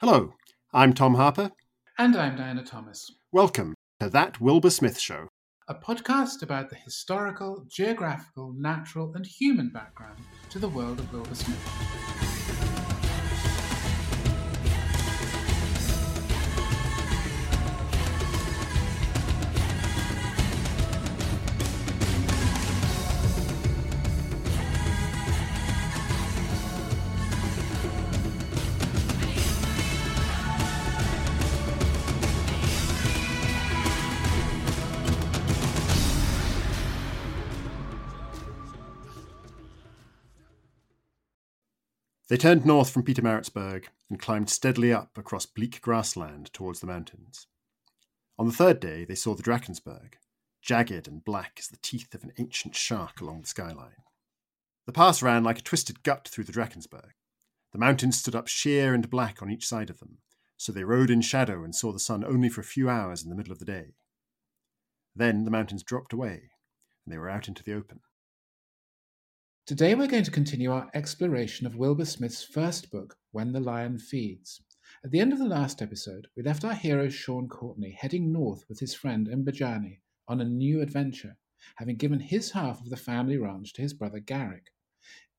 Hello, I'm Tom Harper. And I'm Diana Thomas. Welcome to That Wilbur Smith Show, a podcast about the historical, geographical, natural, and human background to the world of Wilbur Smith. They turned north from Pietermaritzburg and climbed steadily up across bleak grassland towards the mountains. On the third day, they saw the Drakensberg, jagged and black as the teeth of an ancient shark along the skyline. The pass ran like a twisted gut through the Drakensberg. The mountains stood up sheer and black on each side of them, so they rode in shadow and saw the sun only for a few hours in the middle of the day. Then the mountains dropped away, and they were out into the open. Today we're going to continue our exploration of Wilbur Smith's first book, When the Lion Feeds. At the end of the last episode, we left our hero Sean Courtney heading north with his friend Mbejane on a new adventure, having given his half of the family ranch to his brother Garrick.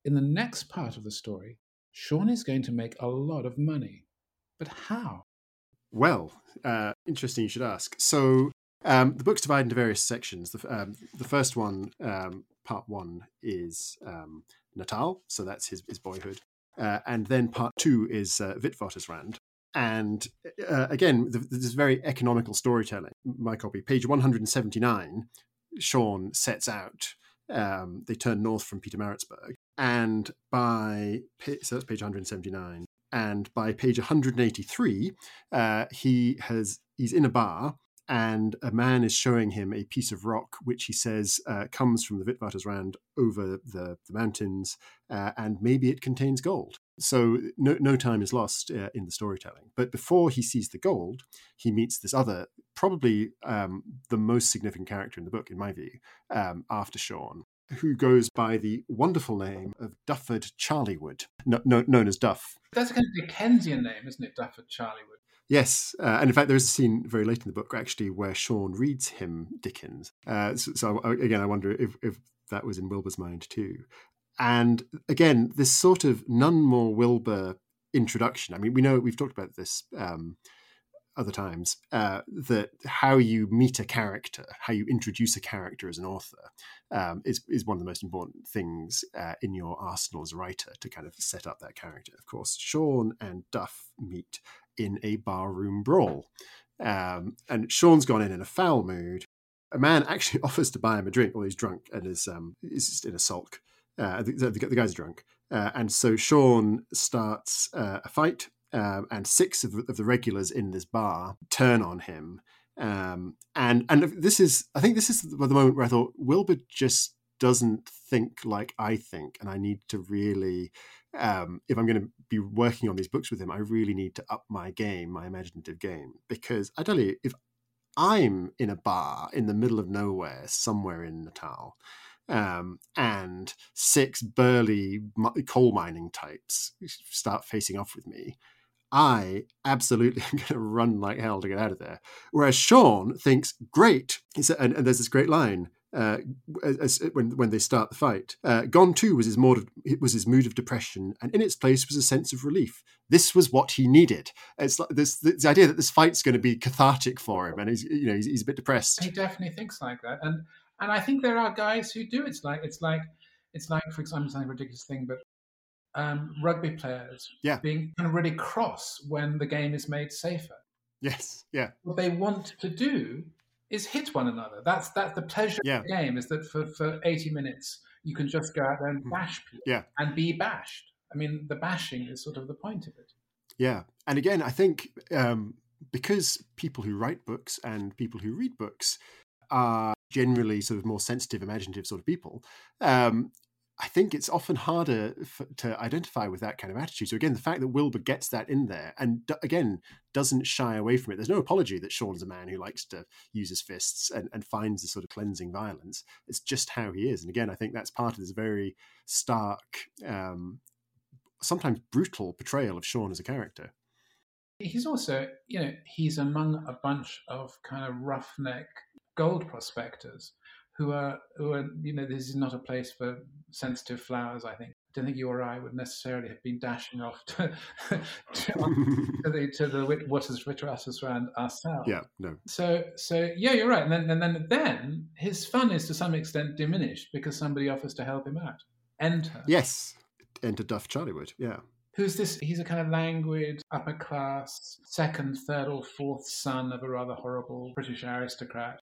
In the next part of the story, Sean is going to make a lot of money. But how? Well, uh, interesting you should ask. So um, the book's divided into various sections. The, um, the first one um, part one is um, Natal, so that's his, his boyhood. Uh, and then part two is uh, Witwatersrand. And uh, again, this is very economical storytelling. My copy, page 179, Sean sets out. Um, they turn north from Pietermaritzburg. And by, so that's page 179. And by page 183, uh, he has he's in a bar and a man is showing him a piece of rock which he says uh, comes from the Witwatersrand over the, the mountains, uh, and maybe it contains gold. So no, no time is lost uh, in the storytelling. But before he sees the gold, he meets this other, probably um, the most significant character in the book, in my view, um, after Sean, who goes by the wonderful name of Dufford Charleywood, no, no, known as Duff. That's a kind of Dickensian name, isn't it, Dufford Charleywood? Yes, uh, and in fact, there is a scene very late in the book actually where Sean reads him Dickens. Uh, so, so, again, I wonder if, if that was in Wilbur's mind too. And again, this sort of none more Wilbur introduction. I mean, we know we've talked about this um, other times uh, that how you meet a character, how you introduce a character as an author, um, is is one of the most important things uh, in your arsenal as a writer to kind of set up that character. Of course, Sean and Duff meet in a barroom brawl. Um, and Sean's gone in in a foul mood. A man actually offers to buy him a drink while he's drunk and is um, is in a sulk. Uh, the, the, the, guy's drunk, uh, and so Sean starts uh, a fight, um, and six of, of, the regulars in this bar turn on him. Um, and and this is, I think, this is the moment where I thought Wilbur just doesn't think like I think, and I need to really um, if I'm going to be working on these books with him, I really need to up my game, my imaginative game. Because I tell you, if I'm in a bar in the middle of nowhere, somewhere in Natal, um, and six burly coal mining types start facing off with me, I absolutely am going to run like hell to get out of there. Whereas Sean thinks, great. And, and there's this great line uh, as, when when they start the fight. Uh, gone too was his mood of, was his mood of depression, and in its place was a sense of relief. This was what he needed. It's like this, this idea that this fight's going to be cathartic for him, and he's you know he's, he's, a bit depressed. He definitely thinks like that, and and I think there are guys who do. It's like it's like it's like for example, something ridiculous thing, but um, rugby players yeah. being kind of really cross when the game is made safer. Yes, yeah. What they want to do is hit one another. That's that's the pleasure yeah. of the game. Is that for, for eighty minutes you can just go out there and hmm. bash people yeah. and be bashed. I mean, the bashing is sort of the point of it. Yeah, and again, I think um, because people who write books and people who read books are generally sort of more sensitive, imaginative sort of people, um, I think it's often harder for, to identify with that kind of attitude. So again, the fact that Wilbur gets that in there and d- again doesn't shy away from it. There's no apology that Sean is a man who likes to use his fists and, and finds this sort of cleansing violence. It's just how he is. And again, I think that's part of this very stark, um, sometimes brutal portrayal of Sean as a character. He's also, you know, he's among a bunch of kind of roughneck gold prospectors who are, who are, you know, this is not a place for sensitive flowers, I think. I don't think you or I would necessarily have been dashing off to, to, to the to the waters which are us around ourselves. Yeah, no. So so yeah, you're right. And then and then then his fun is to some extent diminished because somebody offers to help him out. Enter. Yes, enter Duff Charleywood. Yeah. Who's this? He's a kind of languid, upper class, second, third, or fourth son of a rather horrible British aristocrat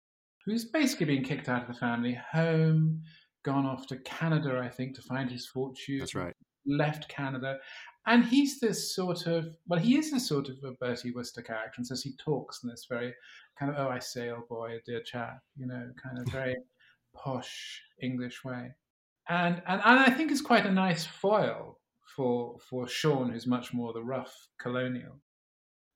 who's basically been kicked out of the family home, gone off to Canada, I think, to find his fortune. That's right. Left Canada. And he's this sort of, well, he is this sort of a Bertie Wooster character. And so he talks in this very kind of, oh, I say, oh boy, dear chap, you know, kind of very posh English way. And, and, and I think it's quite a nice foil for, for Sean, who's much more the rough colonial.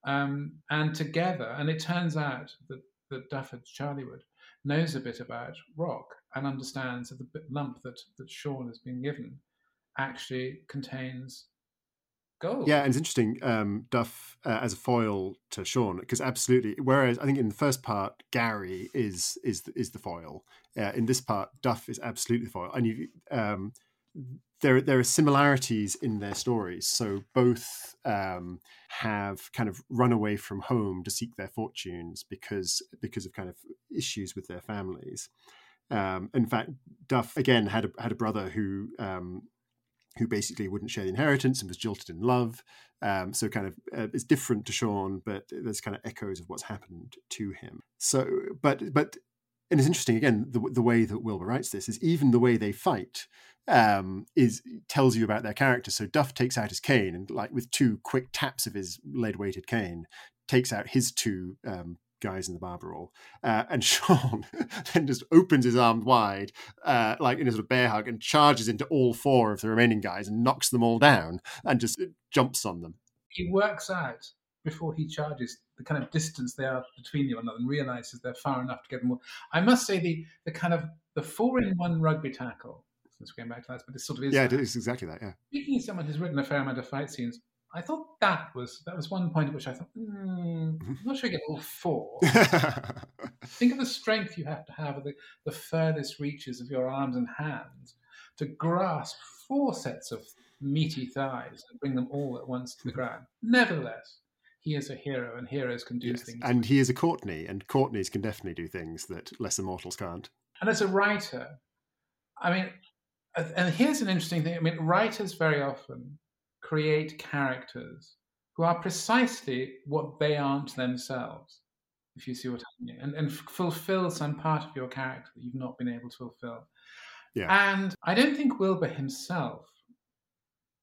Um, and together, and it turns out that, that Dufford Charleywood knows a bit about rock and understands that the lump that, that Sean has been given actually contains gold. Yeah, and it's interesting, um, Duff uh, as a foil to Sean, because absolutely. Whereas I think in the first part, Gary is is is the foil. Uh, in this part, Duff is absolutely the foil, and you. Um, there there are similarities in their stories. So both um, have kind of run away from home to seek their fortunes because because of kind of issues with their families. Um, in fact, Duff again had a, had a brother who um, who basically wouldn't share the inheritance and was jilted in love. Um, so kind of uh, it's different to Sean, but there's kind of echoes of what's happened to him. So, but but and it's interesting again the the way that Wilbur writes this is even the way they fight um, is tells you about their character. So Duff takes out his cane and, like, with two quick taps of his lead weighted cane, takes out his two um, guys in the barber uh, and Sean then just opens his arms wide, uh, like in a sort of bear hug, and charges into all four of the remaining guys and knocks them all down and just uh, jumps on them. He works out before he charges the kind of distance they are between you and another and realizes they're far enough to get them all. I must say the the kind of the four in one rugby tackle since we're going back to that, but it sort of is. Yeah, it is exactly that. Yeah. Speaking of someone who's written a fair amount of fight scenes, I thought that was that was one point at which I thought, mm, I'm not sure you get all four. Think of the strength you have to have at the, the furthest reaches of your arms and hands to grasp four sets of meaty thighs and bring them all at once to the ground. Nevertheless, he is a hero, and heroes can do yes, things. And he is a Courtney, and Courtneys can definitely do things that lesser mortals can't. And as a writer, I mean, and here's an interesting thing. I mean, writers very often create characters who are precisely what they aren't themselves, if you see what I mean, and, and fulfill some part of your character that you've not been able to fulfill. Yeah. And I don't think Wilbur himself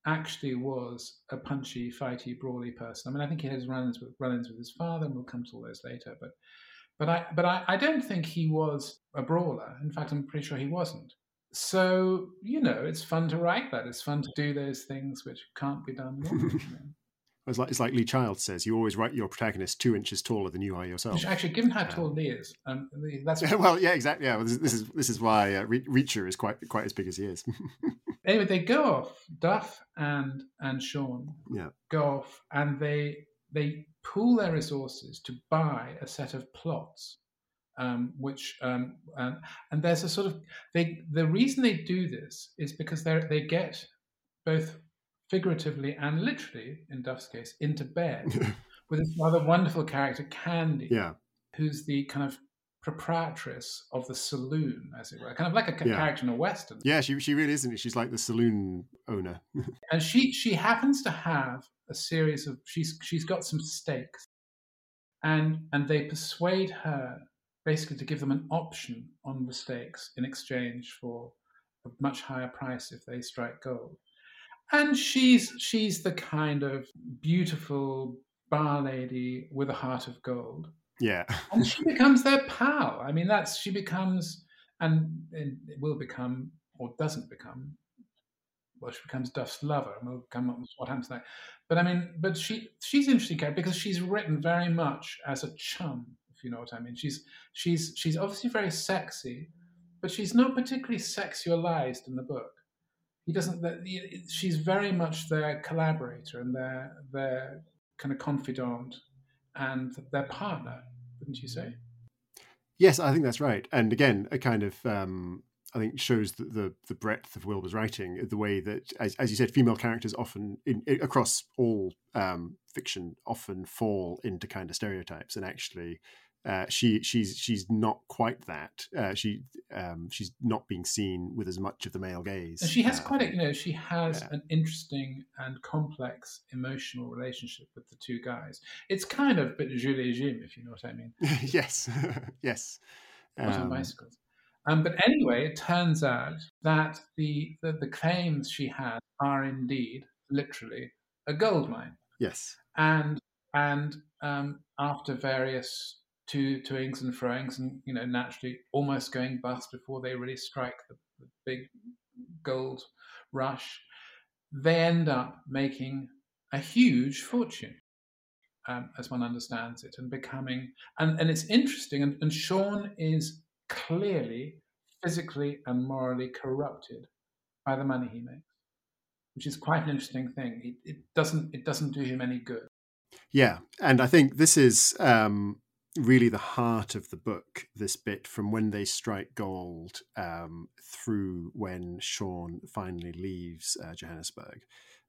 actually was a punchy, fighty, brawly person. I mean, I think he has run-ins with run-ins with his father, and we'll come to all those later. But, but I, but I, I don't think he was a brawler. In fact, I'm pretty sure he wasn't so you know it's fun to write that it's fun to do those things which can't be done It's like, it's like Lee Child says, you always write your protagonist two inches taller than you are yourself. Actually, given how tall Lee is, um, that's well, yeah, exactly. Yeah, this, this, is this is why uh, Reacher is quite quite as big as he is. anyway, they go off. Duff and and Sean yeah. go off, and they they pool their resources to buy a set of plots um, which um, and, and there's a sort of they the reason they do this is because they they get both figuratively and literally in Duff's case into bed with this rather wonderful character Candy, yeah, who's the kind of proprietress of the saloon, as it were, kind of like a yeah. character in a western. Yeah, she she really isn't. She's like the saloon owner, and she she happens to have a series of she's she's got some stakes, and and they persuade her basically to give them an option on the stakes in exchange for a much higher price if they strike gold. And she's she's the kind of beautiful bar lady with a heart of gold. Yeah. and she becomes their pal. I mean, that's she becomes and, and it will become or doesn't become well, she becomes Duff's lover, and we'll come up with what happens there. But I mean, but she she's interesting character because she's written very much as a chum if you know what I mean. She's she's she's obviously very sexy, but she's not particularly sexualized in the book. He doesn't. She's very much their collaborator and their their kind of confidant and their partner, wouldn't you say? Yes, I think that's right. And again, a kind of um, I think shows the, the, the breadth of Wilbur's writing, the way that, as, as you said, female characters often in, across all um, fiction often fall into kind of stereotypes, and actually uh, she she's she's not quite that. Uh, she um, she's not being seen with as much of the male gaze. And she has uh, quite a you know she has yeah. an interesting and complex emotional relationship with the two guys. It's kind of a bit Jules et Jim, if you know what I mean. yes, yes. Not on Um, bicycles. Um, but anyway, it turns out that the, the the claims she had are indeed literally a gold mine yes. and and um, after various to toings and froings, and you know, naturally almost going bust before they really strike the, the big gold rush, they end up making a huge fortune, um, as one understands it, and becoming and and it's interesting. And, and Sean is clearly physically and morally corrupted by the money he makes, which is quite an interesting thing. It, it doesn't it doesn't do him any good. Yeah, and I think this is um, really the heart of the book. This bit from when they strike gold um, through when Sean finally leaves uh, Johannesburg,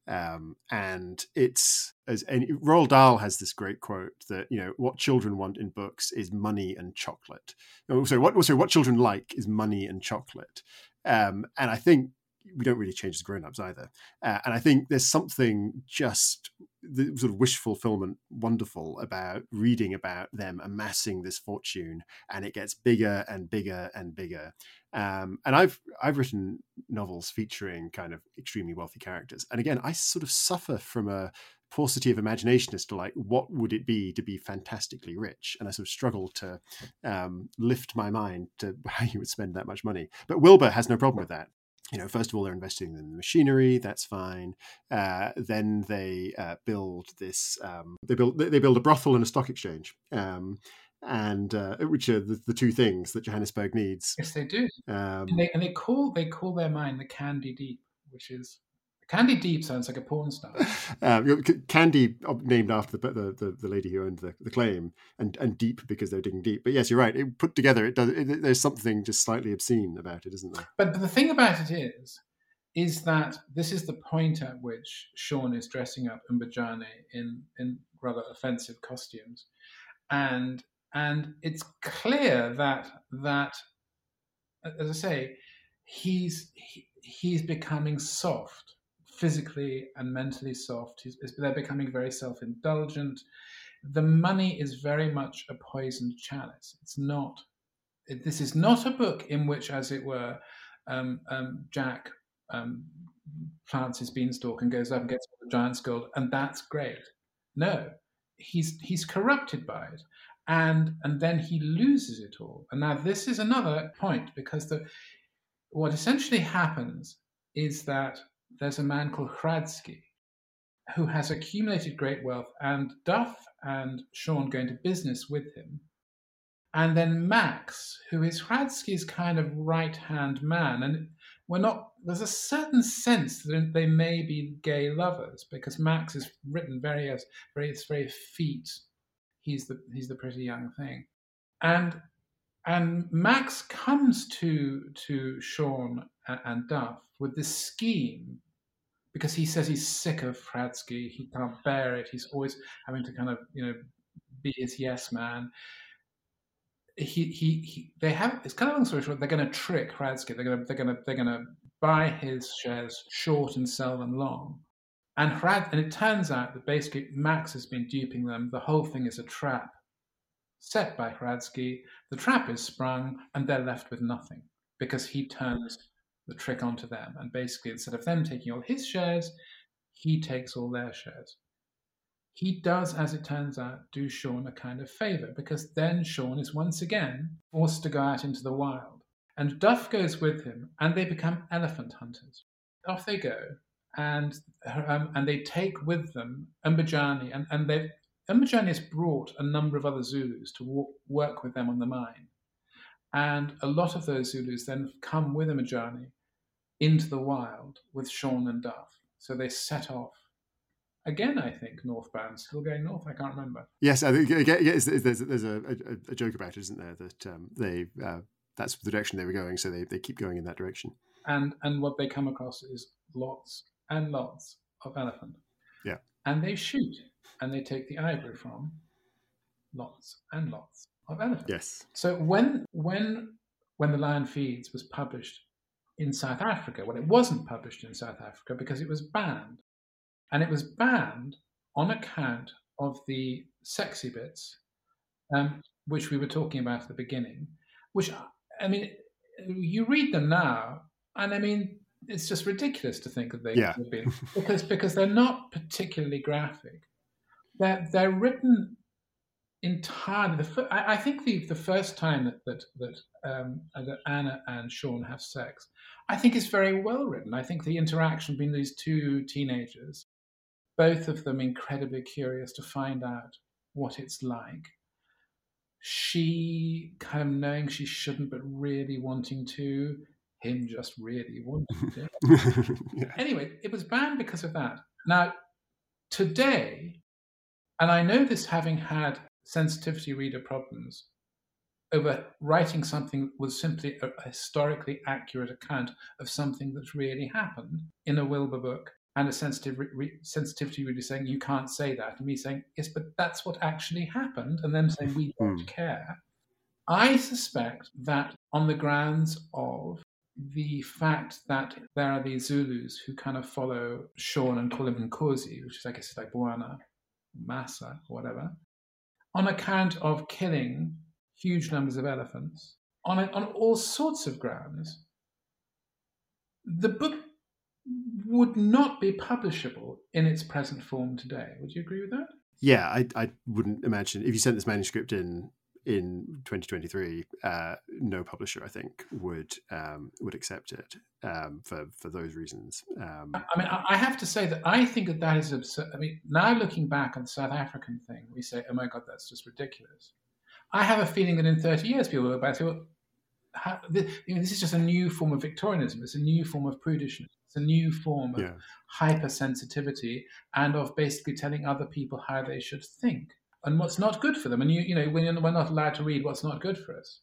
um, and it's as and Roald Dahl has this great quote that you know what children want in books is money and chocolate. Oh, sorry, what sorry, what children like is money and chocolate, um, and I think we don't really change as grown-ups either. Uh, and I think there's something just the sort of wish fulfillment wonderful about reading about them amassing this fortune and it gets bigger and bigger and bigger. Um, and I've I've written novels featuring kind of extremely wealthy characters. And again, I sort of suffer from a paucity of imagination as to like what would it be to be fantastically rich and i sort of struggle to um, lift my mind to how you would spend that much money but wilbur has no problem with that you know, first of all, they're investing in the machinery. That's fine. Uh, then they uh, build this. Um, they build they build a brothel and a stock exchange, um, and uh, which are the, the, two things that Johannesburg needs. Yes, they do. Um, and, they, and they call they call their mine the Candy Deep, which is Candy Deep sounds like a porn star. Um, Candy, named after the, the, the lady who owned the, the claim, and, and Deep because they're digging deep. But yes, you're right. It, put together, it does. It, there's something just slightly obscene about it, isn't there? But, but the thing about it is, is that this is the point at which Sean is dressing up Mbejane in in rather offensive costumes, and and it's clear that that, as I say, he's he, he's becoming soft physically and mentally soft. He's, they're becoming very self indulgent. The money is very much a poisoned chalice. It's not, it, this is not a book in which, as it were, um, um, Jack um, plants his beanstalk and goes up and gets the giant's gold, and that's great. No, he's he's corrupted by it, and and then he loses it all. And now this is another point because the what essentially happens is that there's a man called Hradsky who has accumulated great wealth, and Duff and Sean go into business with him. And then Max, who is Hradsky's kind of right hand man, and we're not, there's a certain sense that they may be gay lovers because Max is written very, very, very feet. He's the, he's the pretty young thing. And, and Max comes to, to Sean and Duff with this scheme because he says he's sick of Hradsky. He can't bear it. He's always having to kind of, you know, be his yes man. He, he, he they have it's kind of long story short. They're going to trick Hradsky. They're going to, they're going to, they're going to buy his shares short and sell them long. And Hrad, and it turns out that basically Max has been duping them. The whole thing is a trap set by Hradsky. The trap is sprung, and they're left with nothing because he turns the trick onto them. And basically, instead of them taking all his shares, he takes all their shares. He does, as it turns out, do Sean a kind of favor because then Sean is once again forced to go out into the wild. And Duff goes with him, and they become elephant hunters. Off they go, and um, and they take with them Mbejane, and and they Mbejane has brought a number of other Zulus to work with them on the mine, and a lot of those Zulus then come with Mbejane into the wild with Sean and Duff. So they set off again, I think northbound, still going north. I can't remember. Yes, I think yes, there's there's a, a, a, joke about it, isn't there? That um, they uh, that's the direction they were going, so they, they keep going in that direction. And and what they come across is lots and lots of elephant. Yeah. And they shoot and they take the ivory from lots and lots of elephant. Yes. So when when when the Lion Feeds was published in South Africa, well, it wasn't published in South Africa because it was banned, and it was banned on account of the sexy bits, um, which we were talking about at the beginning. Which I mean, you read them now, and I mean, it's just ridiculous to think that they yeah. have been because because they're not particularly graphic. They're they're written entirely. The, I, I think the the first time that that that, um, that Anna and Sean have sex, I think is very well written. I think the interaction between these two teenagers, both of them incredibly curious to find out what it's like. She kind of knowing she shouldn't, but really wanting to. Him just really wanting to. yeah. Anyway, it was banned because of that. Now, today, and I know this having had sensitivity reader problems over writing something was simply a historically accurate account of something that's really happened in a Wilbur book, and a sensitive re- sensitivity reader saying you can't say that, and me saying yes, but that's what actually happened, and them saying we don't mm. care. I suspect that on the grounds of the fact that there are these Zulus who kind of follow Sean and call him Nkosi, which is I guess like Bwana, Massa, whatever, on account of killing huge numbers of elephants on, on all sorts of grounds, the book would not be publishable in its present form today. Would you agree with that? Yeah, I, I wouldn't imagine if you sent this manuscript in in 2023, uh, no publisher, I think, would um, would accept it um, for for those reasons. Um, I mean, I have to say that I think that that is absurd. I mean, now looking back on the South African thing, we say, "Oh my God, that's just ridiculous." I have a feeling that in 30 years, people will go back to, well, how, this, you know, this is just a new form of Victorianism. It's a new form of prudishness. It's a new form of yeah. hypersensitivity and of basically telling other people how they should think and what's not good for them. And you, you know, we're not allowed to read what's not good for us.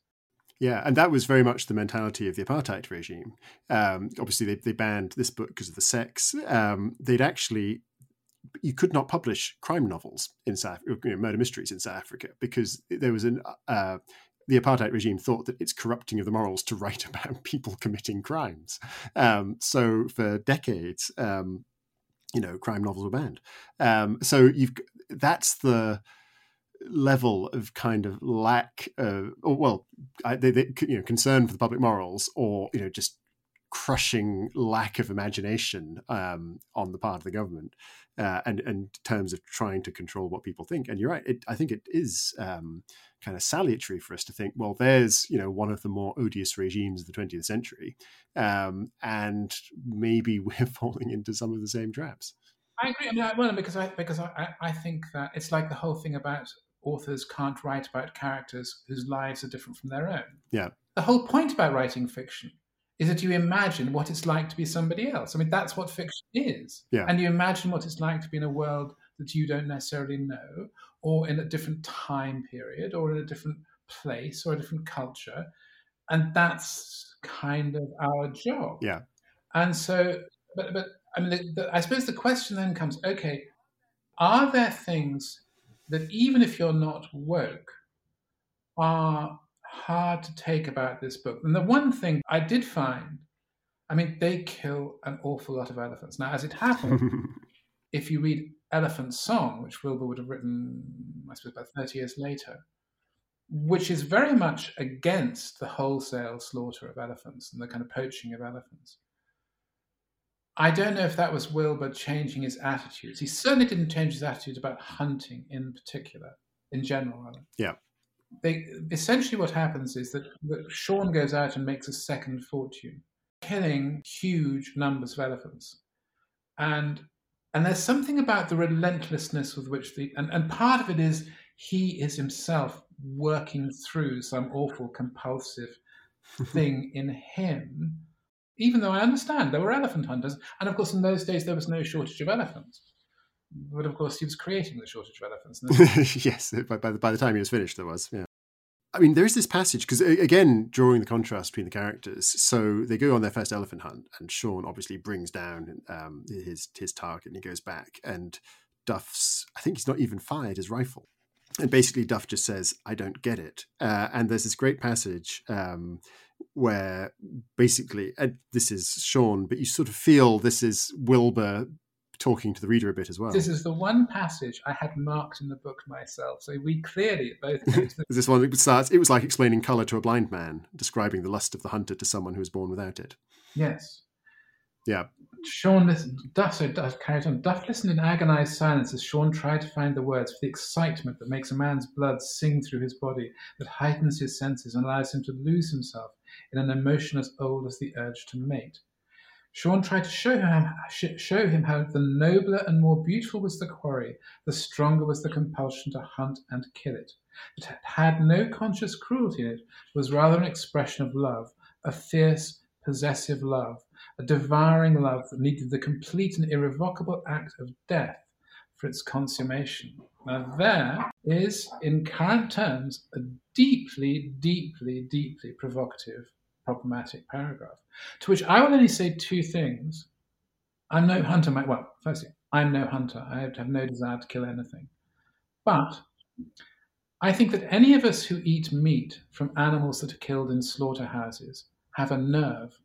Yeah, and that was very much the mentality of the apartheid regime. Um, obviously, they, they banned this book because of the sex. Um, they'd actually, you could not publish crime novels in South, you know, murder mysteries in South Africa because there was an. Uh, the apartheid regime thought that it's corrupting of the morals to write about people committing crimes. Um, so for decades, um, you know, crime novels were banned. Um, so you've that's the level of kind of lack of, or well, they, they, you know, concern for the public morals, or you know, just crushing lack of imagination um, on the part of the government, uh, and in terms of trying to control what people think. And you're right; it, I think it is um, kind of salutary for us to think, well, there's you know one of the more odious regimes of the 20th century, um, and maybe we're falling into some of the same traps. I agree. I mean, well, because I because I, I think that it's like the whole thing about authors can't write about characters whose lives are different from their own. Yeah. The whole point about writing fiction is that you imagine what it's like to be somebody else. I mean, that's what fiction is. Yeah. And you imagine what it's like to be in a world that you don't necessarily know, or in a different time period, or in a different place, or a different culture. And that's kind of our job. Yeah. And so, but, but I mean, the, the, I suppose the question then comes okay, are there things that even if you're not woke, are hard to take about this book. And the one thing I did find, I mean, they kill an awful lot of elephants. Now, as it happened, if you read Elephant Song, which Wilbur would have written, I suppose, about 30 years later, which is very much against the wholesale slaughter of elephants and the kind of poaching of elephants. I don't know if that was Wilbur changing his attitudes. He certainly didn't change his attitude about hunting in particular, in general. Rather. Yeah. They, essentially, what happens is that, that Sean goes out and makes a second fortune, killing huge numbers of elephants. And and there's something about the relentlessness with which the and, and part of it is he is himself working through some awful compulsive thing in him even though I understand there were elephant hunters, and of course in those days there was no shortage of elephants. But of course, he was creating the shortage of elephants. yes, by, by, the, by the time he was finished, there was. Yeah. I mean, there's this passage because again, drawing the contrast between the characters. So they go on their first elephant hunt, and Sean obviously brings down um, his his target, and he goes back, and Duff's. I think he's not even fired his rifle, and basically Duff just says, "I don't get it." Uh, and there's this great passage um, where basically, and this is Sean, but you sort of feel this is Wilbur talking to the reader a bit as well. This is the one passage I had marked in the book myself. So we clearly both. this one that starts. It was like explaining colour to a blind man, describing the lust of the hunter to someone who was born without it. Yes. Yeah. Sean listened. Duff, so Duff carried on. Duff listened in agonised silence as Sean tried to find the words for the excitement that makes a man's blood sing through his body, that heightens his senses and allows him to lose himself in an emotion as old as the urge to mate. Sean tried to show him, show him how the nobler and more beautiful was the quarry, the stronger was the compulsion to hunt and kill it. It had no conscious cruelty in it, was rather an expression of love, a fierce, possessive love, a devouring love that needed the complete and irrevocable act of death for its consummation. Now, there is, in current terms, a deeply, deeply, deeply provocative problematic paragraph. To which I will only say two things. I'm no hunter. My, well, firstly, I'm no hunter. I have no desire to kill anything. But I think that any of us who eat meat from animals that are killed in slaughterhouses have a nerve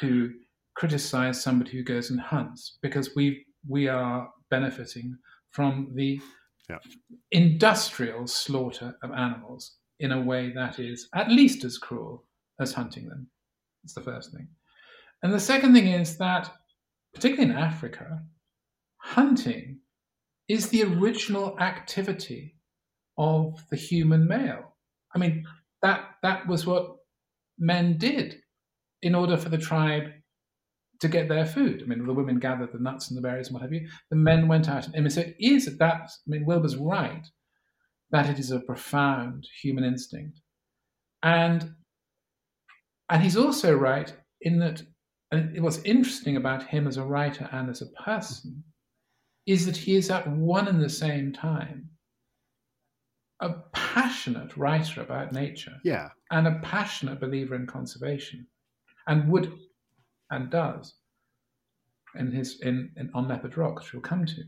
to criticize somebody who goes and hunts because we we are benefiting from the yeah. industrial slaughter of animals in a way that is at least as cruel as hunting them. That's the first thing. And the second thing is that, particularly in Africa, hunting is the original activity of the human male. I mean, that that was what men did in order for the tribe to get their food. I mean, the women gathered the nuts and the berries and what have you. The men went out. And, I mean, so it is that, I mean, Wilbur's right that it is a profound human instinct. And and he's also right in that, and what's interesting about him as a writer and as a person is that he is at one and the same time a passionate writer about nature yeah. and a passionate believer in conservation and would and does in his in, in on leopard rock which we'll come to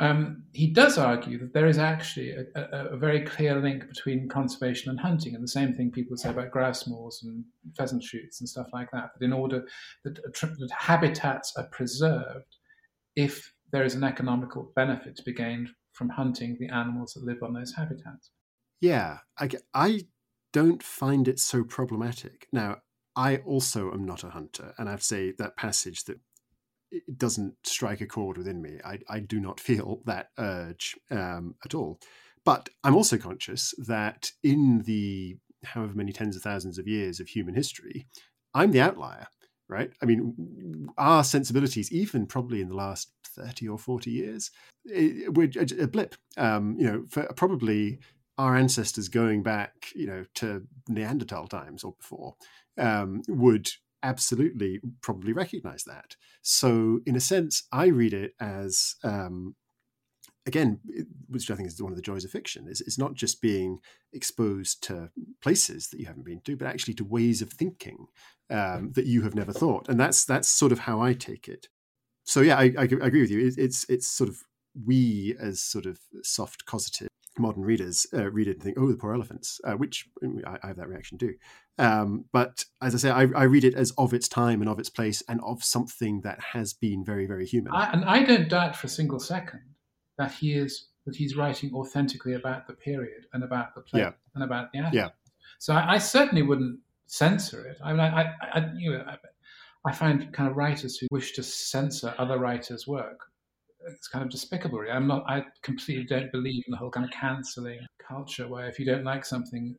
um, he does argue that there is actually a, a, a, very clear link between conservation and hunting, and the same thing people say about grouse moors and pheasant shoots and stuff like that. That in order that, that habitats are preserved, if there is an economical benefit to be gained from hunting the animals that live on those habitats. Yeah, I, I don't find it so problematic. Now, I also am not a hunter, and I have to say that passage that it doesn't strike a chord within me. I, I do not feel that urge um, at all. But I'm also conscious that in the however many tens of thousands of years of human history, I'm the outlier, right? I mean, our sensibilities, even probably in the last 30 or 40 years, we're a blip. Um, you know, for probably our ancestors going back, you know, to Neanderthal times or before, um, would absolutely probably recognize that. So, in a sense, I read it as um, again, which I think is one of the joys of fiction, is it's not just being exposed to places that you haven't been to, but actually to ways of thinking um, that you have never thought, and that's that's sort of how I take it. So yeah, I, I, I agree with you. It, it's it's sort of we as sort of soft causative modern readers uh, read it and think, "Oh, the poor elephants," uh, which I, I, have that reaction too. Um, but as I say, I, I, read it as of its time and of its place and of something that has been very, very human. I, and I don't doubt for a single second that he is that he's writing authentically about the period and about the place yeah. and about the Yeah. So I, certainly wouldn't censor it. I mean, I, I, you know, I find kind of writers who wish to censor other writers' work it's kind of despicable. Really. I'm not. I completely don't believe in the whole kind of cancelling culture where if you don't like something,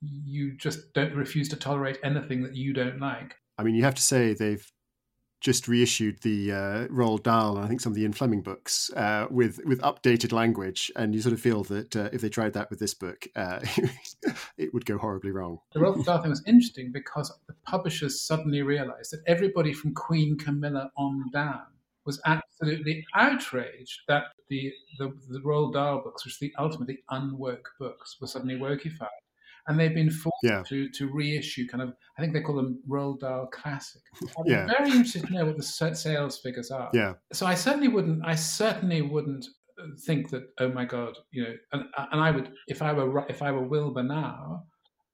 you just don't refuse to tolerate anything that you don't like. I mean, you have to say they've just reissued the uh, Roald Dahl and I think some of the Ian Fleming books uh, with with updated language, and you sort of feel that uh, if they tried that with this book, uh, it would go horribly wrong. The Roald Dahl thing was interesting because the publishers suddenly realised that everybody from Queen Camilla on down was absolutely outraged that the, the, the Roald Dahl books, which are the ultimately unwoke books, were suddenly wokeified. And they've been forced Yeah. to, to reissue kind of, I think they call them Roald Dahl Classic. I'm Yeah. very interested to know what the sales figures are. Yeah. So I certainly wouldn't, I certainly wouldn't uh, think that, oh my God, you know, and, and I would, if I were, if I were Wilbur now,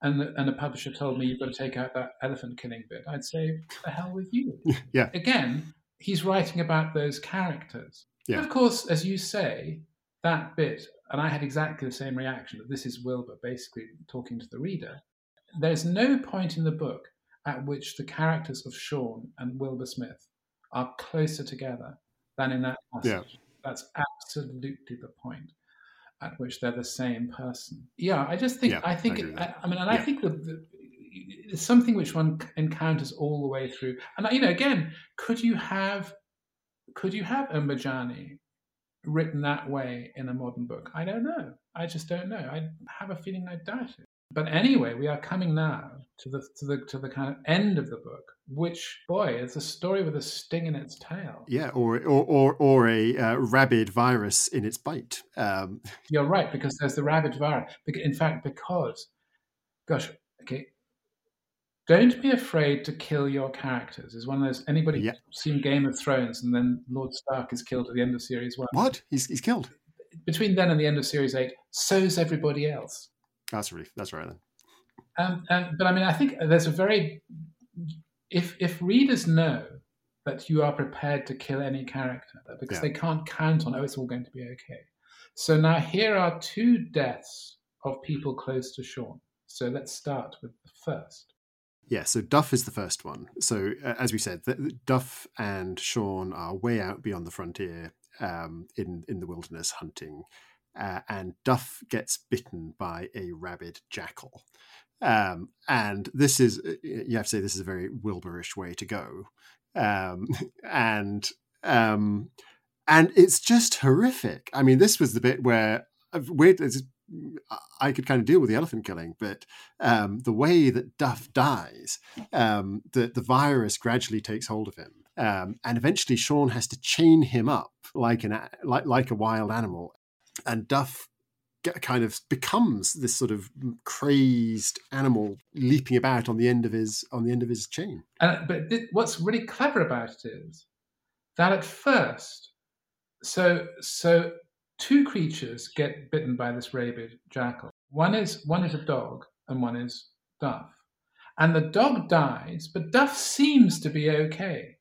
and the, and a publisher told me you've got to take out that elephant killing bit, I'd say, the hell with you. Yeah. Again, he's writing about those characters. Yeah. Of course, as you say, that bit, and I had exactly the same reaction that this is Wilbur basically talking to the reader. There's no point in the book at which the characters of Sean and Wilbur Smith are closer together than in that passage. Yeah. That's absolutely the point at which they're the same person. Yeah, I just think Yeah, I think I it, I. I mean, and I think that the, it's something which one encounters all the way through. And you know, again, could you have could you have Mbejane written that way in a modern book? I don't know. I just don't know. I have a feeling I doubt it. But anyway, we are coming now to the to the to the kind of end of the book, which boy it's a story with a sting in its tail. Yeah, or or or, or a uh, rabid virus in its bite. Um, You're right because there's the rabid virus. In fact, because, gosh, okay, don't be afraid to kill your characters. Is one of those anybody Yeah. seen Game of Thrones and then Lord Stark is killed at the end of series one? what? He's he's killed. Between then and the end of series eight, so's everybody else. That's really that's right then. Um, and, but I mean, I think there's a very if if readers know that you are prepared to kill any character because Yeah. they can't count on oh it's all going to be okay. So now here are two deaths of people close to Sean. So let's start with the first. Yeah, so Duff is the first one. So uh, as we said, Duff and Sean are way out beyond the frontier um, in in the wilderness hunting, uh, and Duff gets bitten by a rabid jackal. Um, and this is you have to say this is a very Wilburish way to go, um, and um, and it's just horrific. I mean, this was the bit where uh, weird. it's- I could kind of deal with the elephant killing, but um, the way that Duff dies, um, the the virus gradually takes hold of him, um, and eventually Sean has to chain him up like an like like a wild animal, and Duff get, kind of becomes this sort of crazed animal leaping about on the end of his on the end of his chain. And, but th- what's really clever about it is that at first, so so two creatures get bitten by this rabid jackal. One is one is a dog and one is Duff, and the dog dies, but Duff seems to be okay.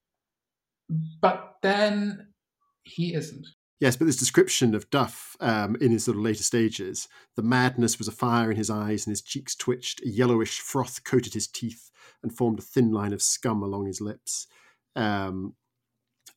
But then he isn't. Yes, but this description of Duff um, in his sort of later stages, the madness was a fire in his eyes and his cheeks twitched, a yellowish froth coated his teeth and formed a thin line of scum along his lips. Um,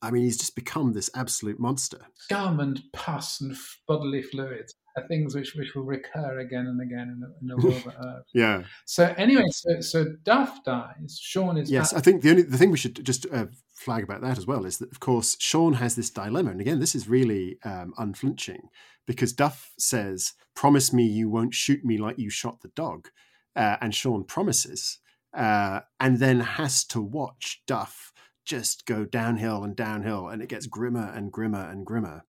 I mean, he's just become this absolute monster. Scum and pus and f- bodily fluids are things which, which will recur again and again in the, in the world of Earth. Yeah. So anyway, so so Duff dies. Sean is Yes, back. I think the only the thing we should just uh, flag about that as well is that, of course, Sean has this dilemma, and again, this is really um, unflinching because Duff says, "Promise me you won't shoot me like you shot the dog," uh, and Sean promises, uh, and then has to watch Duff just go downhill and downhill, and it gets grimmer and grimmer and grimmer,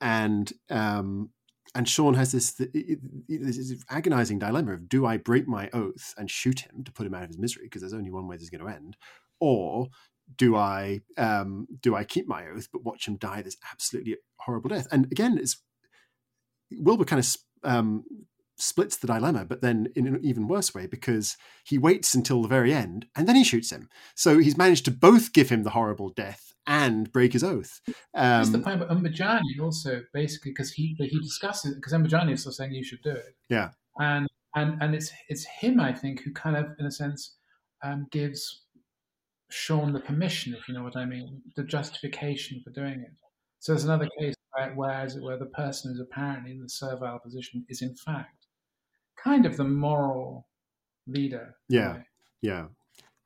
and um, and Sean has this, this agonizing dilemma of do I break my oath and shoot him to put him out of his misery? Because there's only one way this is going to end, or do I um, do I keep my oath but watch him die this absolutely horrible death? And again, it's Wilbur kind of um, splits the dilemma, but then in an even worse way because he waits until the very end and then he shoots him. So he's managed to both give him the horrible death and break his oath. That's the Um, point. But Mbejane also basically because he he discusses because Mbejane is still saying you should do it. Yeah. And and and it's it's him I think who kind of in a sense um, gives Sean the permission, if you know what I mean, the justification for doing it. So there's another case where, where as it were, the person who's apparently in the servile position is in fact kind of the moral leader. Yeah. Yeah.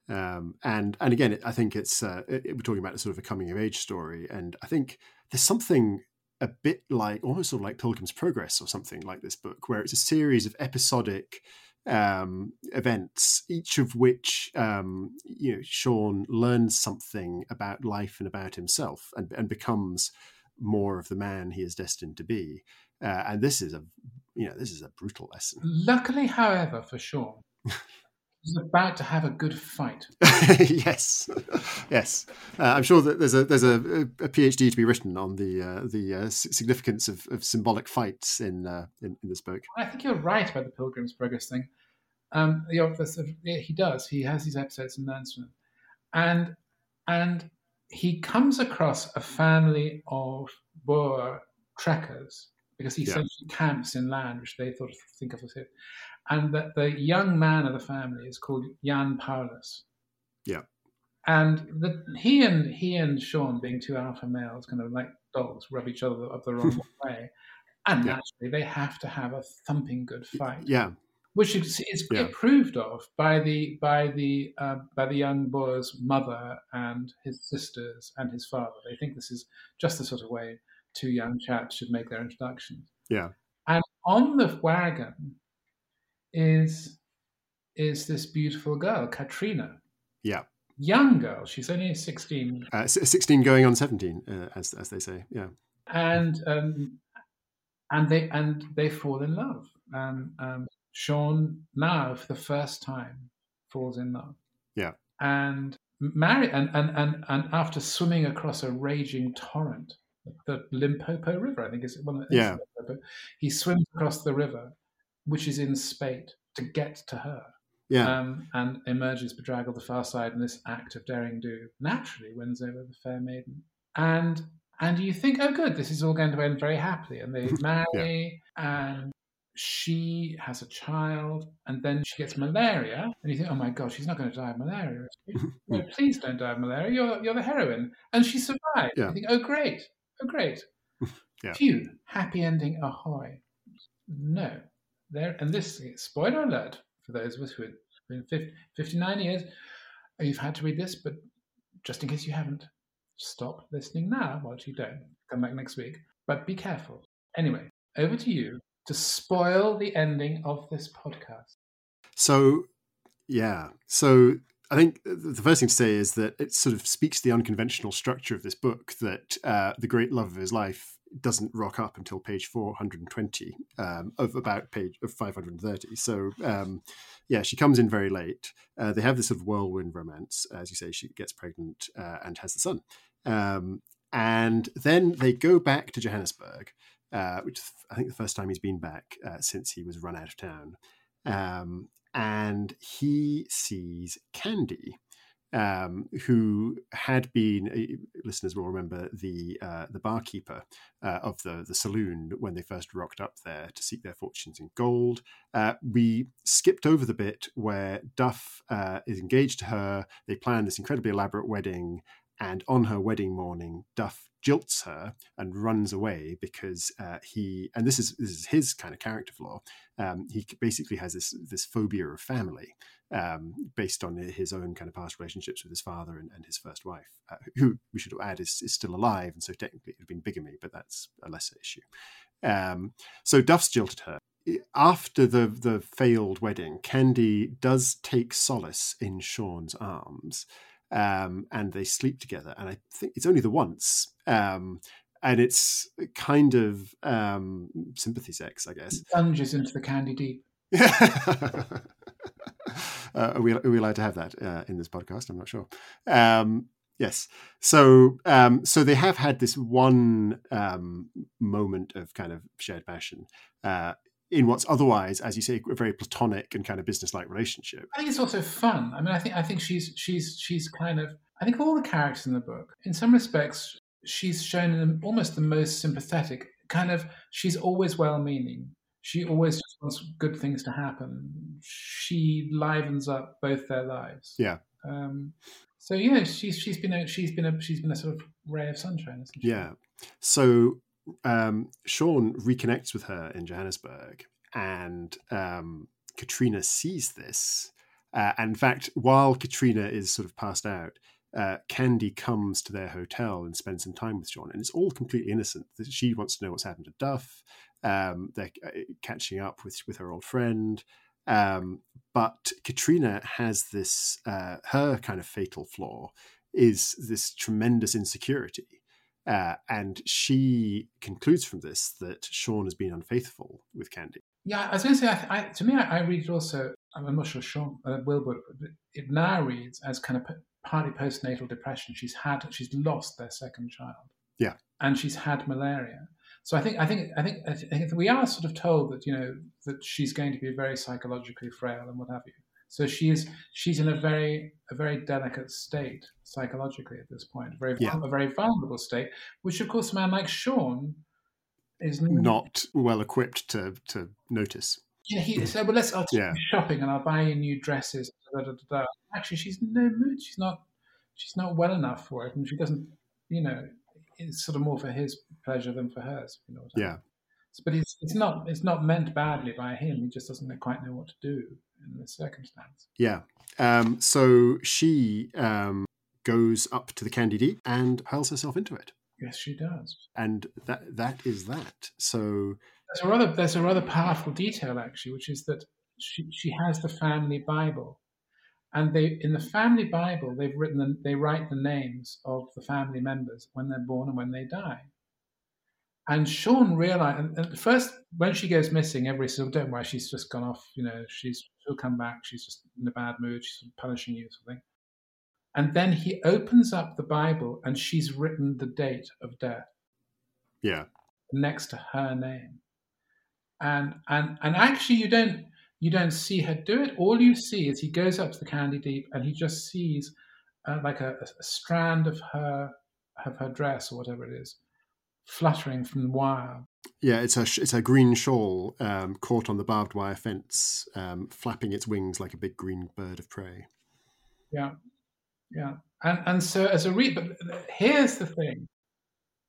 Um, and and again, I think it's uh, it, we're talking about a sort of a coming of age story, and I think there's something a bit like almost sort of like Pilgrim's Progress or something like this book, where it's a series of episodic um, events, each of which um, you know Sean learns something about life and about himself, and, and becomes more of the man he is destined to be. Uh, and this is a you know this is a brutal lesson. Luckily, however, for Sean, he's about to have a good fight. yes, yes. Uh, I'm sure that there's a there's a, a PhD to be written on the uh, the uh, significance of, of symbolic fights in, uh, in, in this book. I think you're right about the Pilgrim's Progress thing. Um, the office of, yeah, he does. He has these episodes and learns from them, and and he comes across a family of Boer trekkers because he yeah. essentially camps in land, which they thought think of as it. And that the young man of the family is called Jan Paulus. Yeah. And the, he and he and Sean, being two alpha males, kind of like dogs, rub each other up the wrong way. And yeah. naturally, they have to have a thumping good fight. Yeah, which is, is yeah. approved of by the by the uh, by the young boy's mother and his sisters and his father. They think this is just the sort of way two young chaps should make their introductions. Yeah, and on the wagon is is this beautiful girl, Katrina. Yeah, young girl. She's only sixteen. Uh, sixteen, going on seventeen, uh, as as they say. Yeah, and um, and they and they fall in love. Um, um, Sean now, for the first time, falls in love. Yeah. And marry and, and, and, and after swimming across a raging torrent, the Limpopo River, I think is one of the yeah. he swims across the river, which is in spate, to get to her. Yeah. Um, and emerges bedraggled the far side in this act of daring do naturally wins over the fair maiden. And and you think, oh good, this is all going to end very happily. And they marry yeah. and she has a child and then she gets malaria and you think oh my god she's not going to die of malaria well, please don't die of malaria you're, you're the heroine and she survived yeah. you think oh great oh great. Yeah. phew. Happy ending. Ahoy. No. There and this spoiler alert for those of us who have been 50, 59 years. You've had to read this but just in case you haven't stop listening now while you don't come back next week. But be careful. Anyway over to you to spoil the ending of this podcast. So, yeah. So I think the first thing to say is that it sort of speaks to the unconventional structure of this book that uh, the great love of his life doesn't rock up until page 420 um, of about page of 530 so um, yeah she comes in very late. Uh, they have this sort of whirlwind romance. As you say she gets pregnant uh, and has the son. Um, and then they go back to johannesburg uh, which I think the first time he's been back uh, since he was run out of town. Um, and he sees Candy, um, who had been uh, listeners will remember the uh, the barkeeper uh, of the the saloon when they first rocked up there to seek their fortunes in gold. Uh, we skipped over the bit where Duff uh, is engaged to her. They plan this incredibly elaborate wedding, and on her wedding morning, Duff jilts her and runs away because uh, he and this is this is his kind of character flaw. Um, he basically has this this phobia of family um, based on his own kind of past relationships with his father and, and his first wife, uh, who we should add is, is still alive, and so technically it would have been bigamy, but that's a lesser issue. Um, so Duff's jilted her. After the the failed wedding, Candy does take solace in Sean's arms um, and they sleep together. And I think it's only the once. Um, and it's kind of um, sympathy sex, I guess. Plunges into the candy deep. uh, are, we, are we allowed to have that uh, in this podcast? I'm not sure. Um, yes. So, um, so they have had this one um, moment of kind of shared passion uh, in what's otherwise, as you say, a very platonic and kind of business-like relationship. I think it's also fun. I mean, I think I think she's she's she's kind of I think all the characters in the book, in some respects, she's shown almost the most sympathetic. Kind of, she's always well-meaning. She always wants good things to happen. She livens up both their lives. Yeah. Um, so yeah, she's she's been a she's been a she's been a sort of ray of sunshine. Yeah. So um, Sean reconnects with her in Johannesburg, and um, Katrina sees this. Uh, and in fact, while Katrina is sort of passed out, uh, Candy comes to their hotel and spends some time with Sean, and it's all completely innocent. She wants to know what's happened to Duff. Um, they're uh, catching up with with her old friend, Um, but Katrina has this, uh, her kind of fatal flaw is this tremendous insecurity. Uh, and she concludes from this that Sean has been unfaithful with Candy. Yeah, I was going to say, I, I, to me, I, I, read it also, I'm not sure Sean, uh, Wilbur, it now reads as kind of partly postnatal depression. She's had, she's lost their second child. Yeah. And she's had malaria. So I think, I think, I think, I think we are sort of told that, you know, that she's going to be very psychologically frail and what have you. So she's she's in a very a very delicate state psychologically at this point, a very yeah. a very vulnerable state, which of course a man like Sean is not well equipped to to notice. Yeah, he said, "Well, let's I'll take yeah. shopping and I'll buy you new dresses." Da, da, da, Actually, she's in no mood. She's not. She's not well enough for it, and she doesn't. You know, it's sort of more for his pleasure than for hers. You know. yeah. I mean. But it's it's not it's not meant badly by him. He just doesn't quite know what to do in this circumstance. Yeah. Um, so she um, goes up to the Candy Deep and hurls herself into it. Yes, she does. And that that is that. So there's a rather there's a rather powerful detail actually, which is that she she has the family Bible, and they in the family Bible they've written the, they write the names of the family members when they're born and when they die. And Sean realized, and, and first when she goes missing, everybody says, oh, "Don't worry, she's just gone off. You know, she's she'll come back. She's just in a bad mood. She's punishing you, something." And then he opens up the Bible, and she's written the date of death. Yeah. Next to her name, and and and actually, you don't you don't see her do it. All you see is he goes up to the candy deep, and he just sees uh, like a, a strand of her of her dress or whatever it is fluttering from the wire. Yeah, it's a it's a green shawl um, caught on the barbed wire fence, um, flapping its wings like a big green bird of prey. Yeah, yeah, and and so as a read, but here's the thing,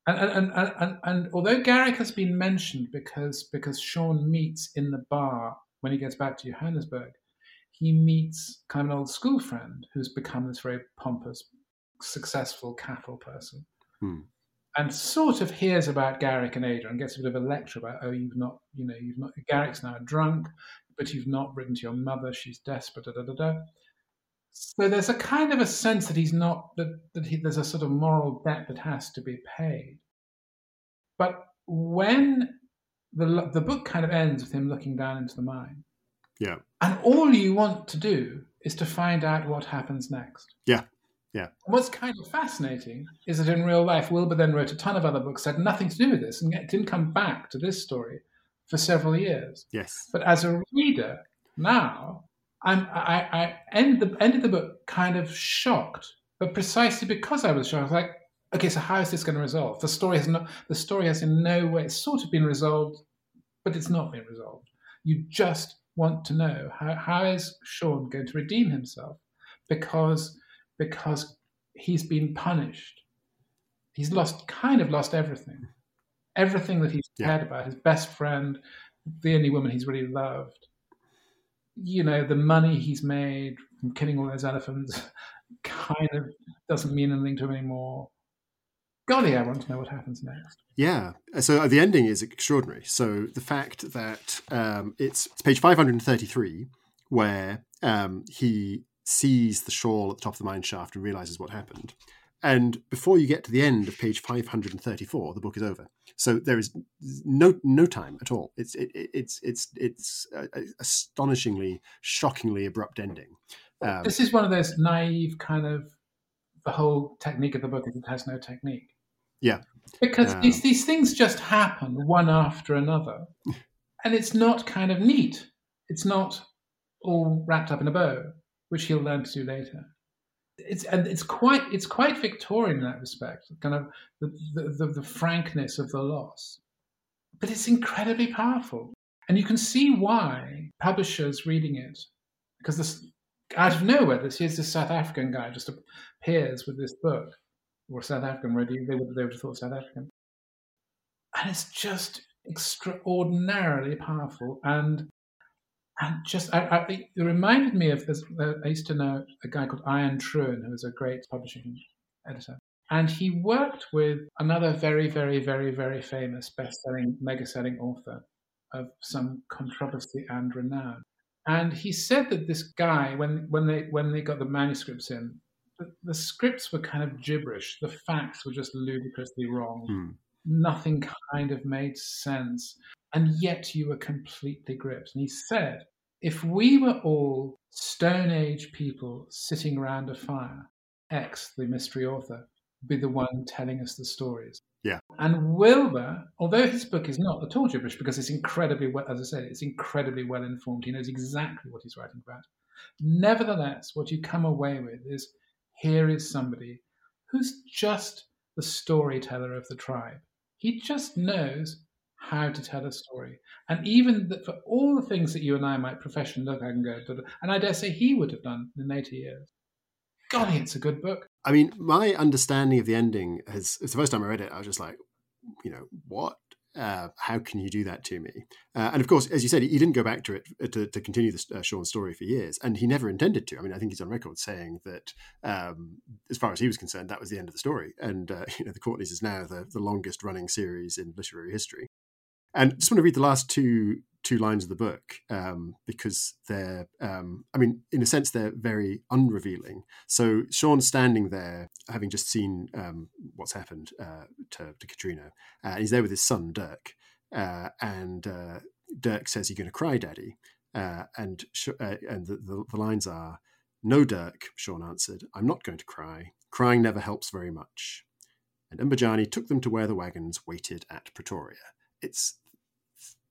and and, and and and although Garrick has been mentioned because because Sean meets in the bar when he gets back to Johannesburg, he meets kind of an old school friend who's become this very pompous, successful cattle person. Hmm and sort of hears about Garrick and Ada and gets a bit of a lecture about, oh, you've not, you know, you've not, Garrick's now drunk, but you've not written to your mother, she's desperate, da da da da. So there's a kind of a sense that he's not, that, that he, there's a sort of moral debt that has to be paid. But when the, the book kind of ends with him looking down into the mine. Yeah. And all you want to do is to find out what happens next. Yeah. Yeah. What's kind of fascinating is that in real life, Wilbur then wrote a ton of other books that had nothing to do with this and didn't come back to this story for several years. Yes. But as a reader now, I'm, I, I end the end of the book kind of shocked, but precisely because I was shocked, I was like, okay, so how is this going to resolve? The story has not. The story has in no way. Sort of been resolved, but it's not been resolved. You just want to know how how is Sean going to redeem himself because because he's been punished. He's lost, kind of lost everything. Everything that he's yeah. cared about, his best friend, the only woman he's really loved. You know, the money he's made from killing all those elephants kind of doesn't mean anything to him anymore. Golly, I want to know what happens next. Yeah. So the ending is extraordinary. So the fact that um, it's, it's page 533, where um, he sees the shawl at the top of the mine shaft and realizes what happened. And before you get to the end of page 534, the book is over. So there is no no time at all. It's it, it's it's it's a, astonishingly, shockingly abrupt ending. Um, this is one of those naive kind of the whole technique of the book is it has no technique. Yeah, because um, these these things just happen one after another, and it's not kind of neat. It's not all wrapped up in a bow which he'll learn to do later. It's and it's quite it's quite Victorian in that respect, kind of the, the, the, the frankness of the loss. But it's incredibly powerful. And you can see why publishers reading it, because this out of nowhere, this here's this South African guy just appears with this book, or South African, really, they would they would have thought South African, and it's just extraordinarily powerful. And and just I, I, it reminded me of this. Uh, I used to know a guy called Ion Trewin, who was a great publishing editor, and he worked with another very, very, very, very famous best-selling, mega-selling author of some controversy and renown. And he said that this guy, when when they when they got the manuscripts in, the, the scripts were kind of gibberish. The facts were just ludicrously wrong. Hmm. Nothing kind of made sense, and yet you were completely gripped. And he said, if we were all Stone Age people sitting around a fire, X, the mystery author, would be the one telling us the stories. Yeah. And Wilbur, although his book is not at all gibberish because it's incredibly well, as I said, it's incredibly well informed. He knows exactly what he's writing about. Nevertheless, what you come away with is here is somebody who's just the storyteller of the tribe. He just knows how to tell a story. And even that for all the things that you and I might professionally look at and go, and I dare say he would have done in later years. God, it's a good book. I mean, my understanding of the ending has, it's the first time I read it, I was just like, you know, what? Uh, how can you do that to me? Uh, and of course, as you said, he didn't go back to it uh, to, to continue the uh, Sean story for years, and he never intended to. I mean, I think he's on record saying that, um, as far as he was concerned, that was the end of the story. And uh, you know, the Courtneys is now the, the longest running series in literary history. And just want to read the last two two lines of the book um, because they're, um, I mean, in a sense, they're very unrevealing. So Sean's standing there, having just seen um, what's happened uh, to, to, Katrina. Uh, he's there with his son, Dirk. Uh, and uh, Dirk says, You're going to cry, Daddy. Uh, and uh, and the, the, the lines are, No, Dirk, Sean answered, I'm not going to cry. Crying never helps very much. And Mbejane took them to where the wagons waited at Pretoria it's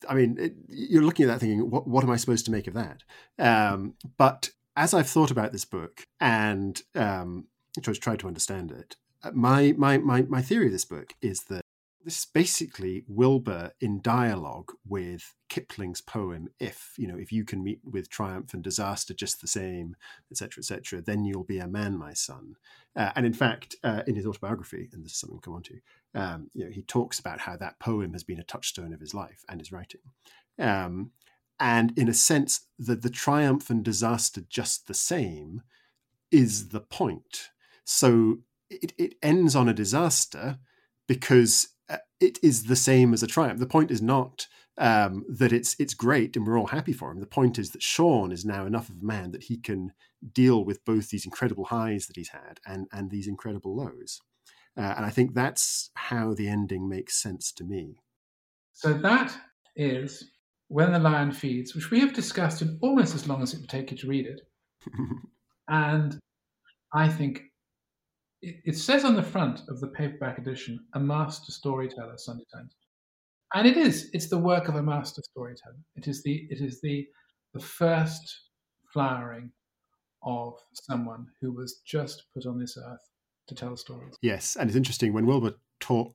I mean, it, you're looking at that thinking, what, what am I supposed to make of that? Um, but as I've thought about this book and um, tried to understand it, uh, my, my, my, my theory of this book is that this is basically Wilbur in dialogue with Kipling's poem. If you know, if you can meet with triumph and disaster just the same, etc., etc., then you'll be a man, my son. Uh, and in fact, uh, in his autobiography, and this is something we'll come on to, um, you know, he talks about how that poem has been a touchstone of his life and his writing. Um, and in a sense, the the triumph and disaster just the same is the point. So it, it ends on a disaster because uh, it is the same as a triumph. The point is not um, that it's it's great and we're all happy for him. The point is that Sean is now enough of a man that he can deal with both these incredible highs that he's had and and these incredible lows. Uh, and I think that's how the ending makes sense to me. So that is when the lion feeds, which we have discussed in almost as long as it would take you to read it. and I think it, it, says on the front of the paperback edition, a master storyteller, Sunday Times. And it is. It's the work of a master storyteller. It is the it is the the first flowering of someone who was just put on this earth to tell stories. Yes, and it's interesting when Wilbur talked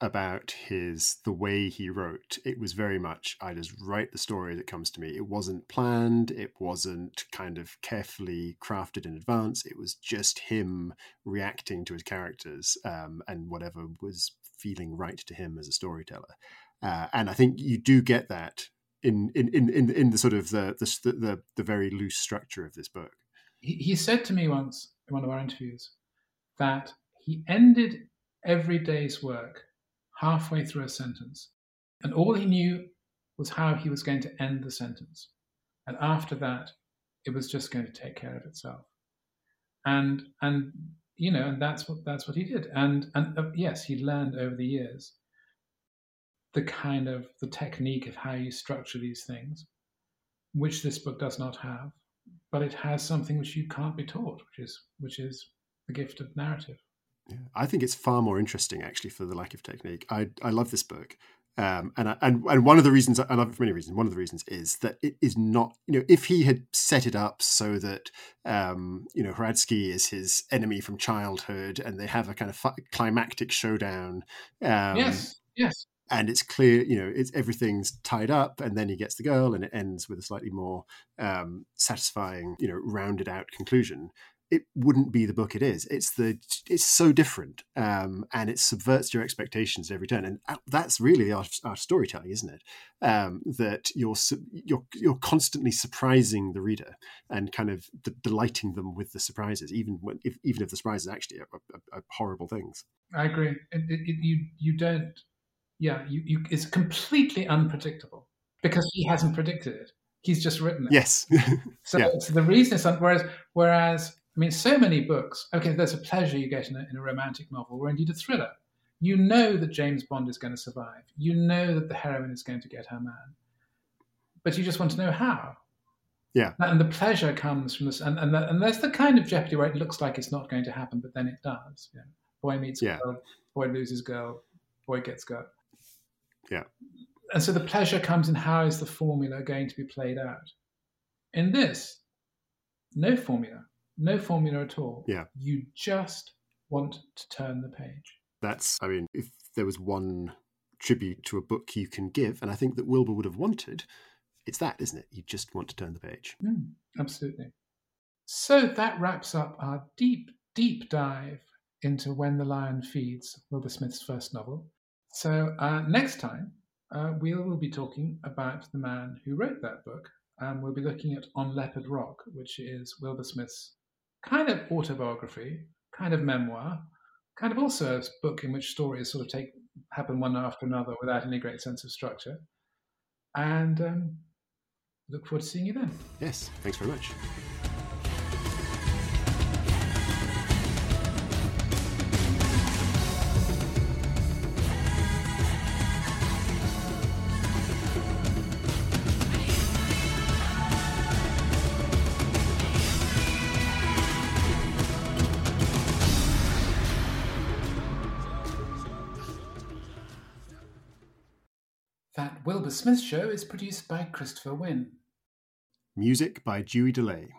about his the way he wrote it was very much i just write the story that comes to me. It wasn't planned it wasn't kind of carefully crafted in advance it was just him reacting to his characters um, and whatever was feeling right to him as a storyteller. Uh, and i think you do get that in in in in, in the sort of the, the the the very loose structure of this book. He, he said to me once in one of our interviews that he ended every day's work halfway through a sentence, and all he knew was how he was going to end the sentence. And after that, it was just going to take care of itself. And and you know, and that's what that's what he did. And and uh, yes, he learned over the years the kind of the technique of how you structure these things, which this book does not have, but it has something which you can't be taught, which is which is the gift of narrative. Yeah, I think it's far more interesting actually for the lack of technique. I I love this book. Um, and, I, and and one of the reasons I love it for many reasons. One of the reasons is that it is not, you know, if he had set it up so that, um, you know, Hradecky is his enemy from childhood, and they have a kind of climactic showdown. Um, yes, yes. And it's clear, you know, it's everything's tied up, and then he gets the girl, and it ends with a slightly more um, satisfying, you know, rounded out conclusion it wouldn't be the book it is. It's the it's so different, um, and it subverts your expectations every turn, and uh, that's really our, our storytelling, isn't it? Um, that you're you're you're constantly surprising the reader and kind of d- delighting them with the surprises, even when if, even if the surprises actually are, are, are horrible things. I agree. It, it, it, you you don't, yeah, you, you it's completely unpredictable because he hasn't predicted it. He's just written it. Yes. So, Yeah. so the reason is whereas whereas I mean, so many books. Okay, there's a pleasure you get in a, in a romantic novel, or indeed a thriller. You know that James Bond is going to survive. You know that the heroine is going to get her man, but you just want to know how. Yeah. And the pleasure comes from this, and and, that, and there's the kind of jeopardy where it looks like it's not going to happen, but then it does. You know, boy meets Yeah. girl, boy loses girl, boy gets girl. Yeah. And so the pleasure comes in how is the formula going to be played out. In this, no formula, no formula at all. Yeah. You just want to turn the page. That's, I mean, if there was one tribute to a book you can give, and I think that Wilbur would have wanted, it's that, isn't it? You just want to turn the page. Mm, absolutely. So that wraps up our deep, deep dive into When the Lion Feeds, Wilbur Smith's first novel. So uh, next time, uh, we will be talking about the man who wrote that book. and we'll be looking at On Leopard Rock, which is Wilbur Smith's kind of autobiography, kind of memoir, kind of also a book in which stories sort of take happen one after another without any great sense of structure. And um, look forward to seeing you then. Yes, thanks very much. Wilbur Smith show is produced by Christopher Wynne. Music by Dewey DeLay.